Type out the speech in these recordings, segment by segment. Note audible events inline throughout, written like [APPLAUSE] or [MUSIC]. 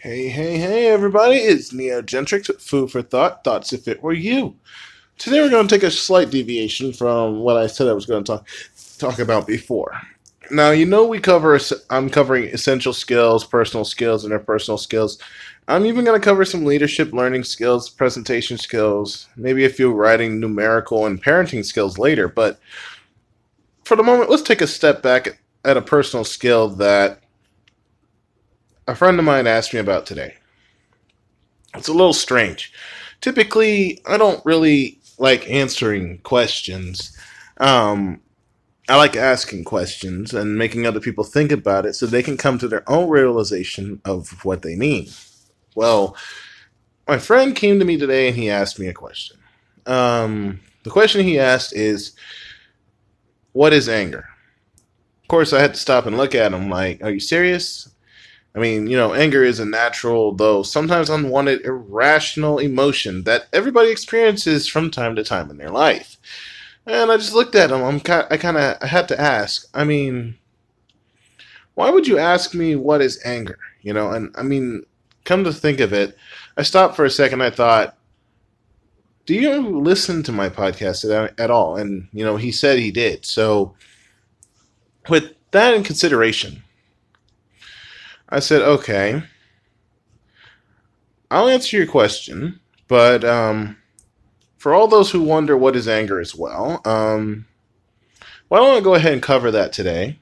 Hey, hey, hey, everybody! It's Neogentrix with Food for Thought. Thoughts if it were you. Today we're going to take a slight deviation from what I said I was going to talk talk about before. Now you know we cover. I'm covering essential skills, personal skills, interpersonal skills. I'm even going to cover some leadership, learning skills, presentation skills, maybe a few writing, numerical, and parenting skills later. But for the moment, let's take a step back at a personal skill that a friend of mine asked me about today. It's a little strange. Typically, I don't really like answering questions. Um, I like asking questions and making other people think about it so they can come to their own realization of what they mean. Well, my friend came to me today and he asked me a question. Um, the question he asked is, What is anger? Of course, I had to stop and look at him like, Are you serious? I mean, you know, anger is a natural, though sometimes unwanted, irrational emotion that everybody experiences from time to time in their life. And I just looked at him. I'm I kind of I had to ask. I mean, why would you ask me what is anger? You know, and I mean, come to think of it, I stopped for a second. I thought, do you listen to my podcast at, at all? And you know, he said he did. So, with that in consideration, I said, okay, I'll answer your question, but um, for all those who wonder what is anger as well, um, don't I go ahead and cover that today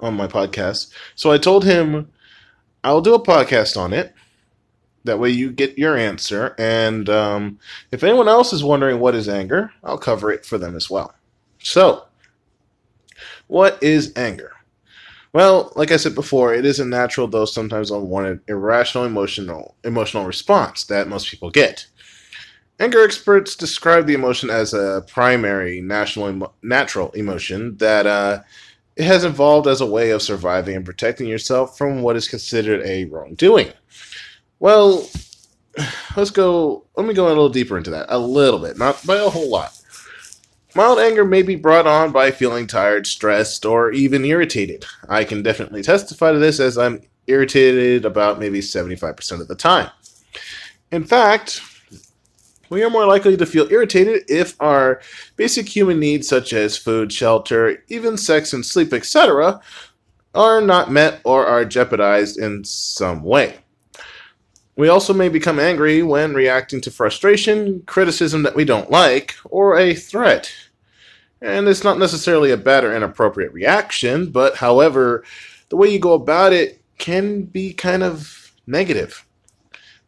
on my podcast? So I told him I'll do a podcast on it. That way you get your answer. And um, if anyone else is wondering what is anger, I'll cover it for them as well. So, what is anger? Well, like I said before, it is a natural, though sometimes unwanted, irrational emotional emotional response that most people get. Anger experts describe the emotion as a primary national emo- natural emotion that uh, it has evolved as a way of surviving and protecting yourself from what is considered a wrongdoing. Well, [SIGHS] let's go. Let me go a little deeper into that, a little bit, not by a whole lot. Mild anger may be brought on by feeling tired, stressed, or even irritated. I can definitely testify to this as I'm irritated about maybe 75% of the time. In fact, we are more likely to feel irritated if our basic human needs, such as food, shelter, even sex and sleep, etc., are not met or are jeopardized in some way. We also may become angry when reacting to frustration, criticism that we don't like, or a threat. And it's not necessarily a bad or inappropriate reaction, but however, the way you go about it can be kind of negative.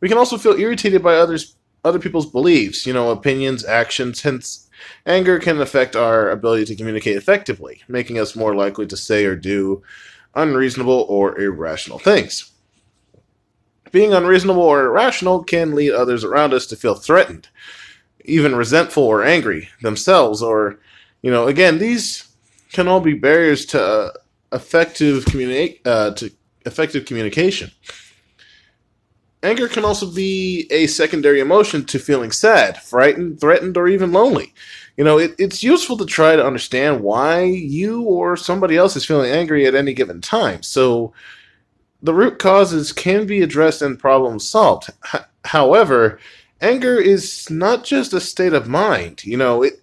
We can also feel irritated by others other people's beliefs, you know, opinions, actions, hence anger can affect our ability to communicate effectively, making us more likely to say or do unreasonable or irrational things being unreasonable or irrational can lead others around us to feel threatened, even resentful or angry themselves. Or, you know, again, these can all be barriers to uh, effective communicate uh, to effective communication. Anger can also be a secondary emotion to feeling sad, frightened, threatened, or even lonely. You know, it, it's useful to try to understand why you or somebody else is feeling angry at any given time. So, the root causes can be addressed and problems solved. H- however, anger is not just a state of mind. You know, it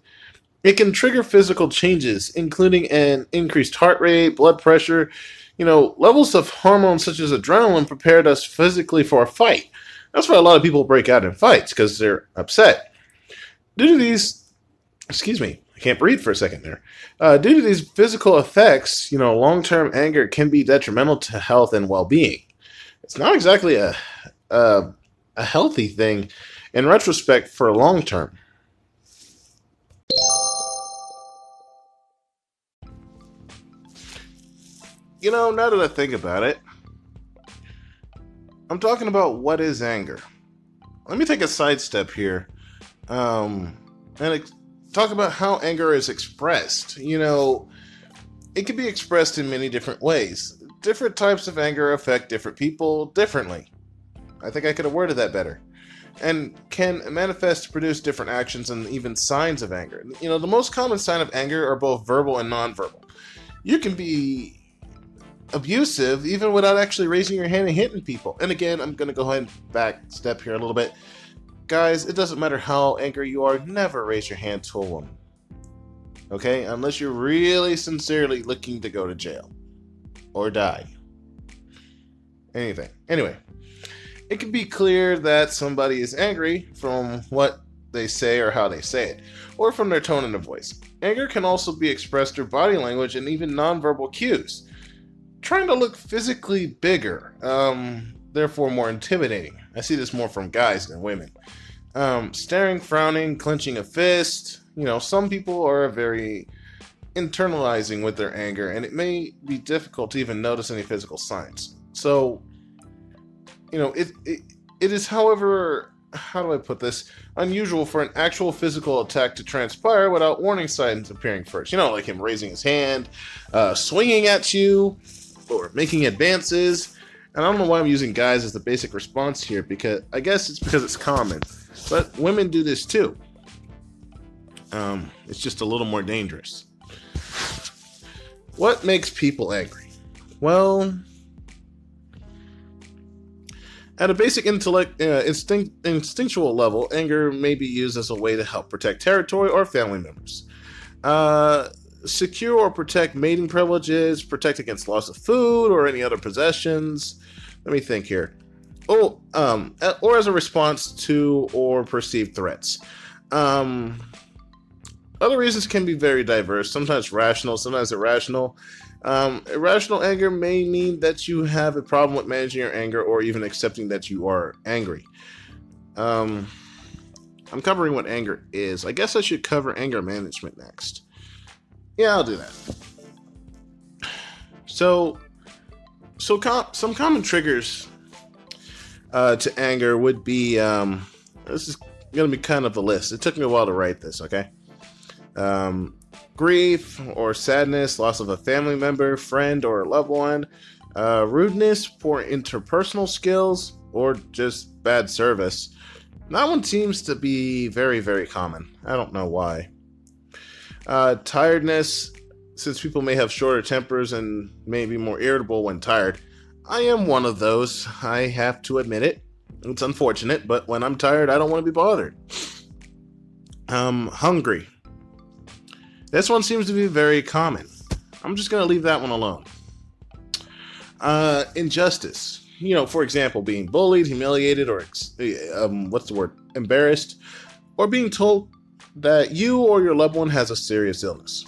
it can trigger physical changes, including an increased heart rate, blood pressure. You know, levels of hormones such as adrenaline prepared us physically for a fight. That's why a lot of people break out in fights because they're upset. Due to these, excuse me, I can't breathe for a second there. Uh, due to these physical effects, you know, long term anger can be detrimental to health and well being. It's not exactly a, a, a healthy thing in retrospect for long term. You know, now that I think about it, I'm talking about what is anger. Let me take a sidestep here um, and ex- talk about how anger is expressed. You know, it can be expressed in many different ways. Different types of anger affect different people differently. I think I could have worded that better. And can manifest to produce different actions and even signs of anger. You know, the most common sign of anger are both verbal and nonverbal. You can be abusive even without actually raising your hand and hitting people. And again, I'm going to go ahead and back step here a little bit. Guys, it doesn't matter how angry you are, never raise your hand to a woman. Okay? Unless you're really sincerely looking to go to jail or die. Anything. Anyway, it can be clear that somebody is angry from what they say or how they say it, or from their tone in the voice. Anger can also be expressed through body language and even nonverbal cues trying to look physically bigger, um, therefore more intimidating. I see this more from guys than women. Um, staring, frowning, clenching a fist. You know, some people are very internalizing with their anger, and it may be difficult to even notice any physical signs. So, you know, it, it, it is, however, how do I put this? Unusual for an actual physical attack to transpire without warning signs appearing first. You know, like him raising his hand, uh, swinging at you, or making advances. And I don't know why I'm using guys as the basic response here because I guess it's because it's common. But women do this too. Um, it's just a little more dangerous. What makes people angry? Well, at a basic intellect, uh, instinct, instinctual level, anger may be used as a way to help protect territory or family members. Uh, secure or protect mating privileges, protect against loss of food or any other possessions. Let me think here. Oh, um, or as a response to or perceived threats. Um, other reasons can be very diverse, sometimes rational, sometimes irrational. Um, irrational anger may mean that you have a problem with managing your anger or even accepting that you are angry. Um, I'm covering what anger is. I guess I should cover anger management next. Yeah, I'll do that. So, so com- some common triggers uh, to anger would be um, this is going to be kind of a list. It took me a while to write this. Okay, um, grief or sadness, loss of a family member, friend, or loved one, uh, rudeness, poor interpersonal skills, or just bad service. That one seems to be very, very common. I don't know why. Uh, tiredness, since people may have shorter tempers and may be more irritable when tired. I am one of those. I have to admit it. It's unfortunate, but when I'm tired, I don't want to be bothered. Um, hungry. This one seems to be very common. I'm just going to leave that one alone. Uh, injustice. You know, for example, being bullied, humiliated, or um, what's the word? Embarrassed, or being told that you or your loved one has a serious illness.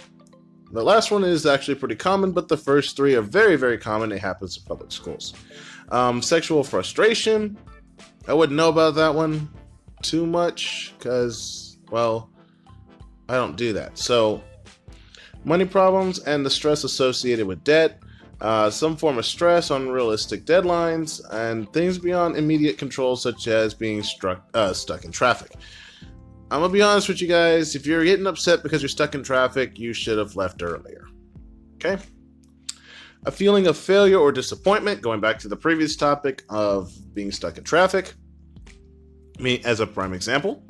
The last one is actually pretty common, but the first three are very, very common. It happens in public schools. Um, sexual frustration. I wouldn't know about that one too much because, well, I don't do that. So, money problems and the stress associated with debt, uh, some form of stress, unrealistic deadlines, and things beyond immediate control, such as being struck, uh, stuck in traffic. I'm gonna be honest with you guys. If you're getting upset because you're stuck in traffic, you should have left earlier. Okay? A feeling of failure or disappointment, going back to the previous topic of being stuck in traffic. Me, as a prime example.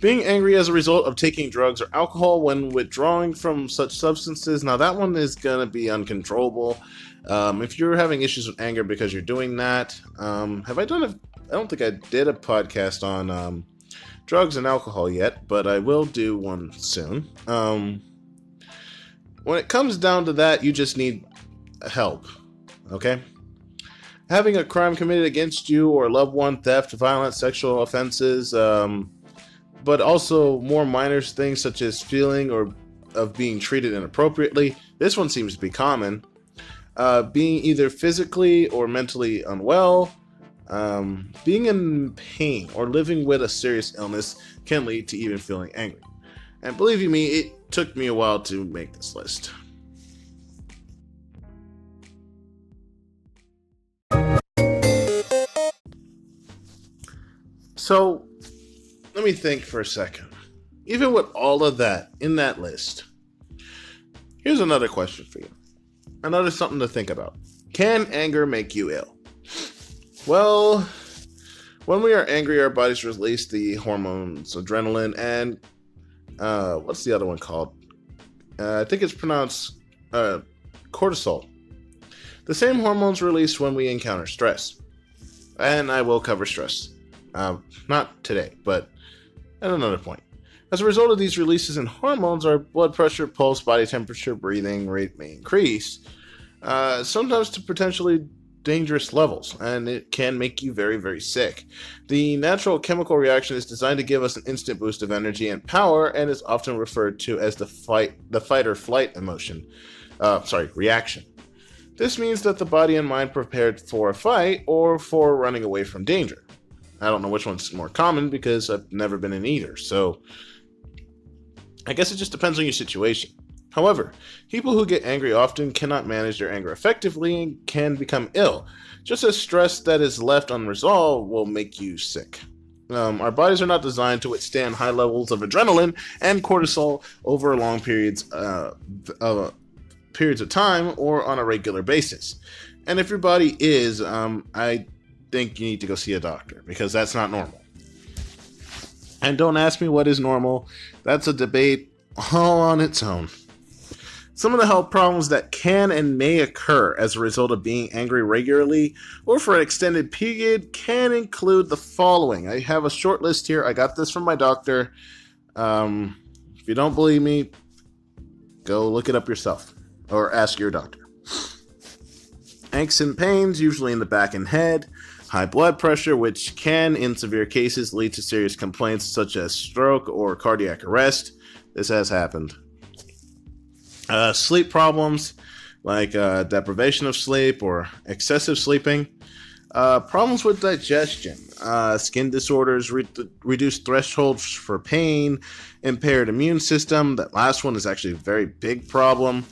Being angry as a result of taking drugs or alcohol when withdrawing from such substances. Now, that one is going to be uncontrollable. Um, if you're having issues with anger because you're doing that, um, have I done a. I don't think I did a podcast on um, drugs and alcohol yet, but I will do one soon. Um, when it comes down to that, you just need help. Okay? Having a crime committed against you or loved one, theft, violence, sexual offenses, um, but also more minor things such as feeling or of being treated inappropriately. This one seems to be common. Uh, being either physically or mentally unwell, um, being in pain or living with a serious illness can lead to even feeling angry. And believe you me, it took me a while to make this list. So, let me think for a second. Even with all of that in that list, here's another question for you. Another something to think about. Can anger make you ill? Well, when we are angry, our bodies release the hormones adrenaline and uh, what's the other one called? Uh, I think it's pronounced uh, cortisol. The same hormones released when we encounter stress. And I will cover stress. Uh, not today, but at another point. As a result of these releases in hormones, our blood pressure, pulse, body temperature, breathing rate may increase, uh, sometimes to potentially dangerous levels, and it can make you very, very sick. The natural chemical reaction is designed to give us an instant boost of energy and power, and is often referred to as the fight, the fight or flight emotion. Uh, sorry, reaction. This means that the body and mind prepared for a fight or for running away from danger. I don't know which one's more common because I've never been in either, so I guess it just depends on your situation. However, people who get angry often cannot manage their anger effectively and can become ill, just as stress that is left unresolved will make you sick. Um, our bodies are not designed to withstand high levels of adrenaline and cortisol over long periods uh, of periods of time or on a regular basis. And if your body is, um, I think you need to go see a doctor because that's not normal. And don't ask me what is normal. That's a debate all on its own. Some of the health problems that can and may occur as a result of being angry regularly or for an extended period can include the following. I have a short list here. I got this from my doctor. Um, if you don't believe me, go look it up yourself or ask your doctor. Aches and pains, usually in the back and head. High blood pressure, which can, in severe cases, lead to serious complaints such as stroke or cardiac arrest. This has happened. Uh, sleep problems like uh, deprivation of sleep or excessive sleeping. Uh, problems with digestion, uh, skin disorders, re- reduced thresholds for pain, impaired immune system. That last one is actually a very big problem.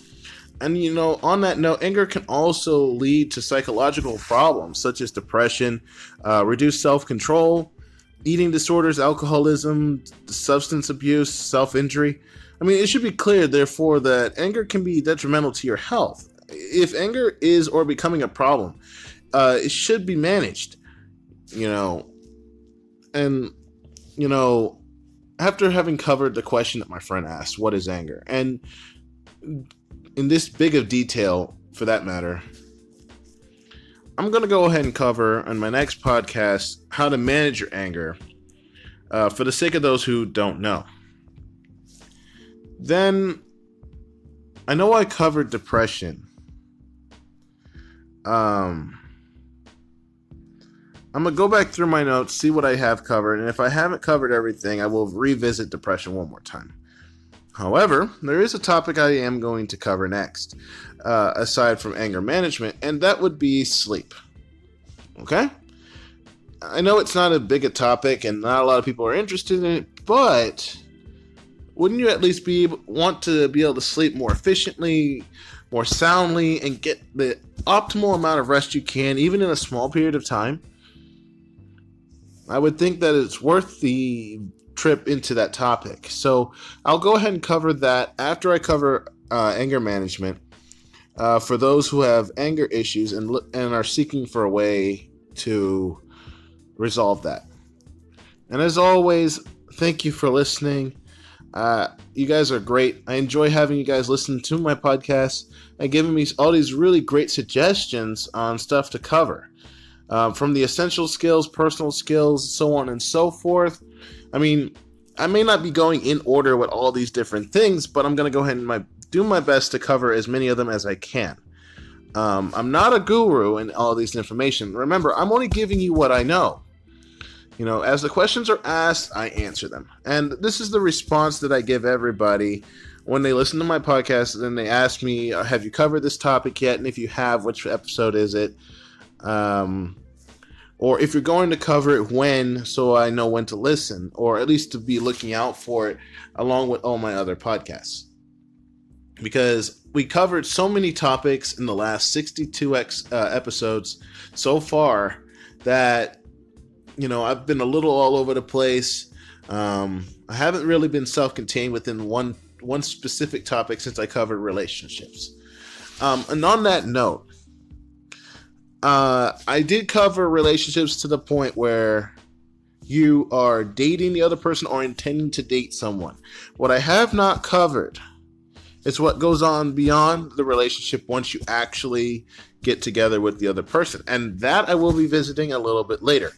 And you know, on that note, anger can also lead to psychological problems such as depression, uh, reduced self control, eating disorders, alcoholism, substance abuse, self injury. I mean, it should be clear, therefore, that anger can be detrimental to your health. If anger is or becoming a problem, uh, it should be managed. You know, and you know, after having covered the question that my friend asked, "What is anger?" and in this big of detail, for that matter, I'm going to go ahead and cover on my next podcast how to manage your anger uh, for the sake of those who don't know. Then I know I covered depression. Um, I'm gonna go back through my notes, see what I have covered, and if I haven't covered everything, I will revisit depression one more time. However, there is a topic I am going to cover next, uh, aside from anger management, and that would be sleep. Okay? I know it's not a big a topic, and not a lot of people are interested in it, but wouldn't you at least be want to be able to sleep more efficiently, more soundly, and get the optimal amount of rest you can, even in a small period of time? I would think that it's worth the trip into that topic. So I'll go ahead and cover that after I cover uh, anger management. Uh, for those who have anger issues and and are seeking for a way to resolve that. And as always, thank you for listening. Uh, you guys are great. I enjoy having you guys listen to my podcast and giving me all these really great suggestions on stuff to cover. Um, from the essential skills, personal skills, so on and so forth. I mean, I may not be going in order with all these different things, but I'm going to go ahead and my, do my best to cover as many of them as I can. Um, I'm not a guru in all these information. Remember, I'm only giving you what I know. You know, as the questions are asked, I answer them. And this is the response that I give everybody when they listen to my podcast and they ask me, Have you covered this topic yet? And if you have, which episode is it? Um, or if you're going to cover it, when, so I know when to listen, or at least to be looking out for it along with all my other podcasts. Because we covered so many topics in the last 62 ex, uh, episodes so far that you know, I've been a little all over the place. Um, I haven't really been self-contained within one one specific topic since I covered relationships. Um, and on that note, uh, I did cover relationships to the point where you are dating the other person or intending to date someone. What I have not covered is what goes on beyond the relationship once you actually get together with the other person. And that I will be visiting a little bit later.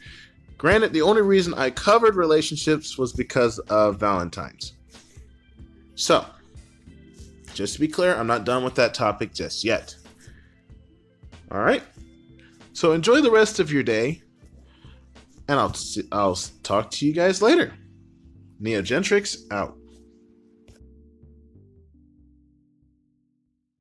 Granted, the only reason I covered relationships was because of Valentine's. So, just to be clear, I'm not done with that topic just yet. All right. So enjoy the rest of your day, and I'll I'll talk to you guys later. Neogentrix out.